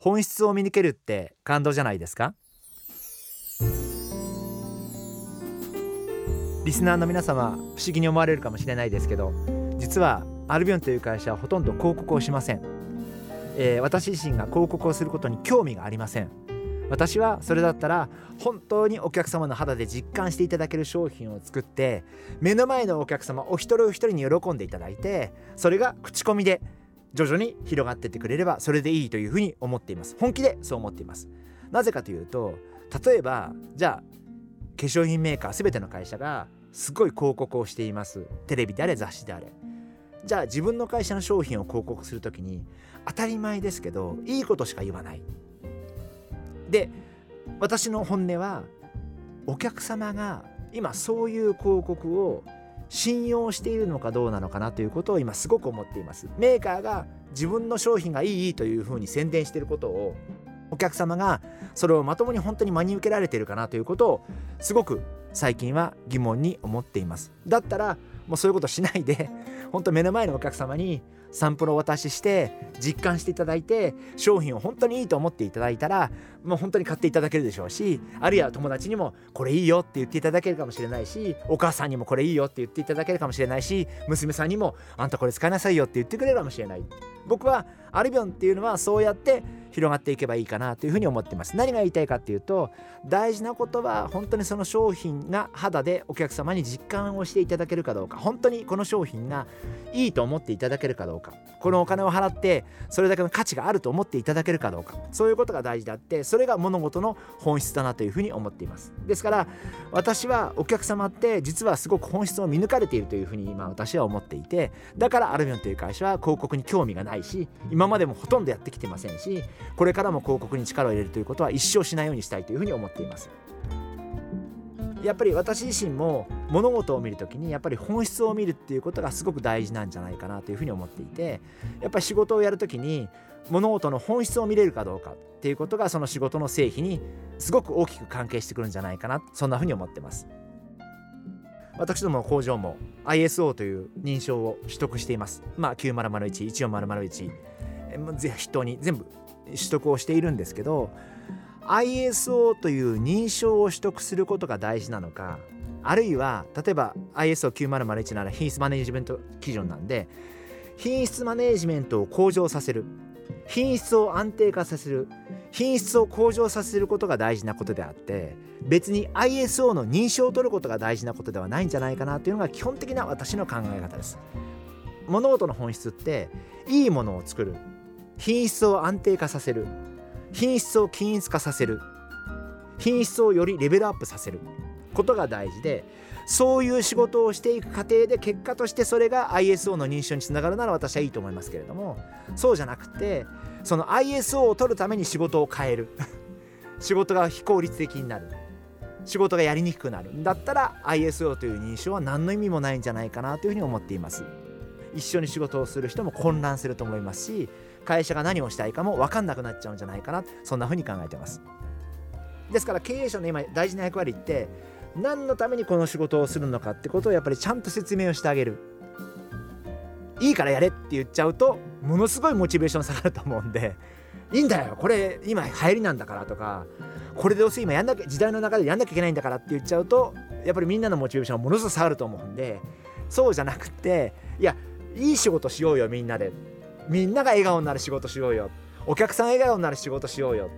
本質を見抜けるって感動じゃないですか？リスナーの皆様不思議に思われるかもしれないですけど実はアルビオンという会社はほとんど広告をしません、えー、私自身が広告をすることに興味がありません。私はそれだったら本当にお客様の肌で実感していただける商品を作って目の前のお客様お一人お一人に喜んでいただいてそれが口コミで徐々に広がってってくれればそれでいいというふうに思っています。本気でそう思っています。なぜかというと例えばじゃあ化粧品メーカー全ての会社がすごい広告をしています。テレビであれ雑誌であれ。じゃあ自分の会社の商品を広告する時に当たり前ですけどいいことしか言わない。で私の本音はお客様が今そういう広告を信用しているのかどうなのかなということを今すごく思っています。メーカーが自分の商品がいいというふうに宣伝していることをお客様がそれをまともに本当に真に受けられているかなということをすごく最近は疑問に思っています。だったらもうそういうことしないで本当目の前のお客様にサンプルをお渡しして実感していただいて商品を本当にいいと思っていただいたらもう本当に買っていただけるでしょうしあるいは友達にもこれいいよって言っていただけるかもしれないしお母さんにもこれいいよって言っていただけるかもしれないし娘さんにもあんたこれ使いなさいよって言ってくれるかもしれない。僕はアルビオンっていうのはそうやって広がっていけばいいかなというふうに思ってます。何が言いたいかっていうと大事なことは本当にその商品が肌でお客様に実感をしていただけるかどうか。本当にこの商品がいいと思っていただけるかどうか。このお金を払ってそれだけの価値があると思っていただけるかどうかそういうことが大事であってそれが物事の本質だなというふうに思っています。ですから私はお客様って実はすごく本質を見抜かれているというふうに今私は思っていてだからアルビオンという会社は広告に興味がないし今までもほとんどやってきてませんしこれからも広告に力を入れるということは一生しないようにしたいというふうに思っています。やっぱり私自身も物事を見るときにやっぱり本質を見るっていうことがすごく大事なんじゃないかなというふうに思っていてやっぱり仕事をやるときに物事の本質を見れるかどうかっていうことがその仕事の成否にすごく大きく関係してくるんじゃないかなそんなふうに思ってます。私どもの工場も ISO という認証を取得しています。まあ9001、14001筆頭に全部取得をしているんですけど ISO という認証を取得することが大事なのかあるいは例えば ISO9001 なら品質マネジメント基準なんで品質マネジメントを向上させる品質を安定化させる品質を向上させることが大事なことであって別に ISO の認証を取ることが大事なことではないんじゃないかなというのが基本的な私の考え方です。物事の本質っていいものを作る品質を安定化させる品質を均一化させる。品質をよりレベルアップさせる。ことが大事でそういう仕事をしていく過程で結果としてそれが ISO の認証につながるなら私はいいと思いますけれどもそうじゃなくてその ISO を取るために仕事を変える。仕事が非効率的になる。仕事がやりにくくなる。んだったら ISO という認証は何の意味もないんじゃないかなというふうに思っています。一緒に仕事をする人も混乱すると思いますし会社が何をしたいかも分かんなくなっちゃうんじゃないかな。そんな風に考えてます。ですから経営者の今大事な役割って何のためにこの仕事をするのかってことをやっぱりちゃんと説明をしてあげる。いいからやれって言っちゃうとものすごいモチベーション下がると思うんでいいんだよ。これ今流行りなんだからとかこれでどうせ今やんなきゃ時代の中でやんなきゃいけないんだからって言っちゃうとやっぱりみんなのモチベーションはものすごく下がると思うんでそうじゃなくていやいい仕事しようよみんなで。みんなが笑顔になる仕事しようよ。お客さん笑顔になる仕事しようよ。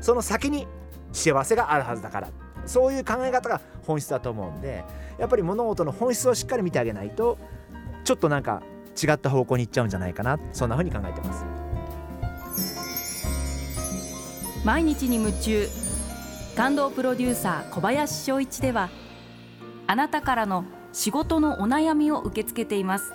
その先に幸せがあるはずだから。そういう考え方が本質だと思うんでやっぱり物事の本質をしっかり見てあげないとちょっとなんか違った方向に行っちゃうんじゃないかな。そんな風に考えてます。毎日に夢中。感動プロデューサー小林翔一ではあなたからの仕事のお悩みを受け付けています。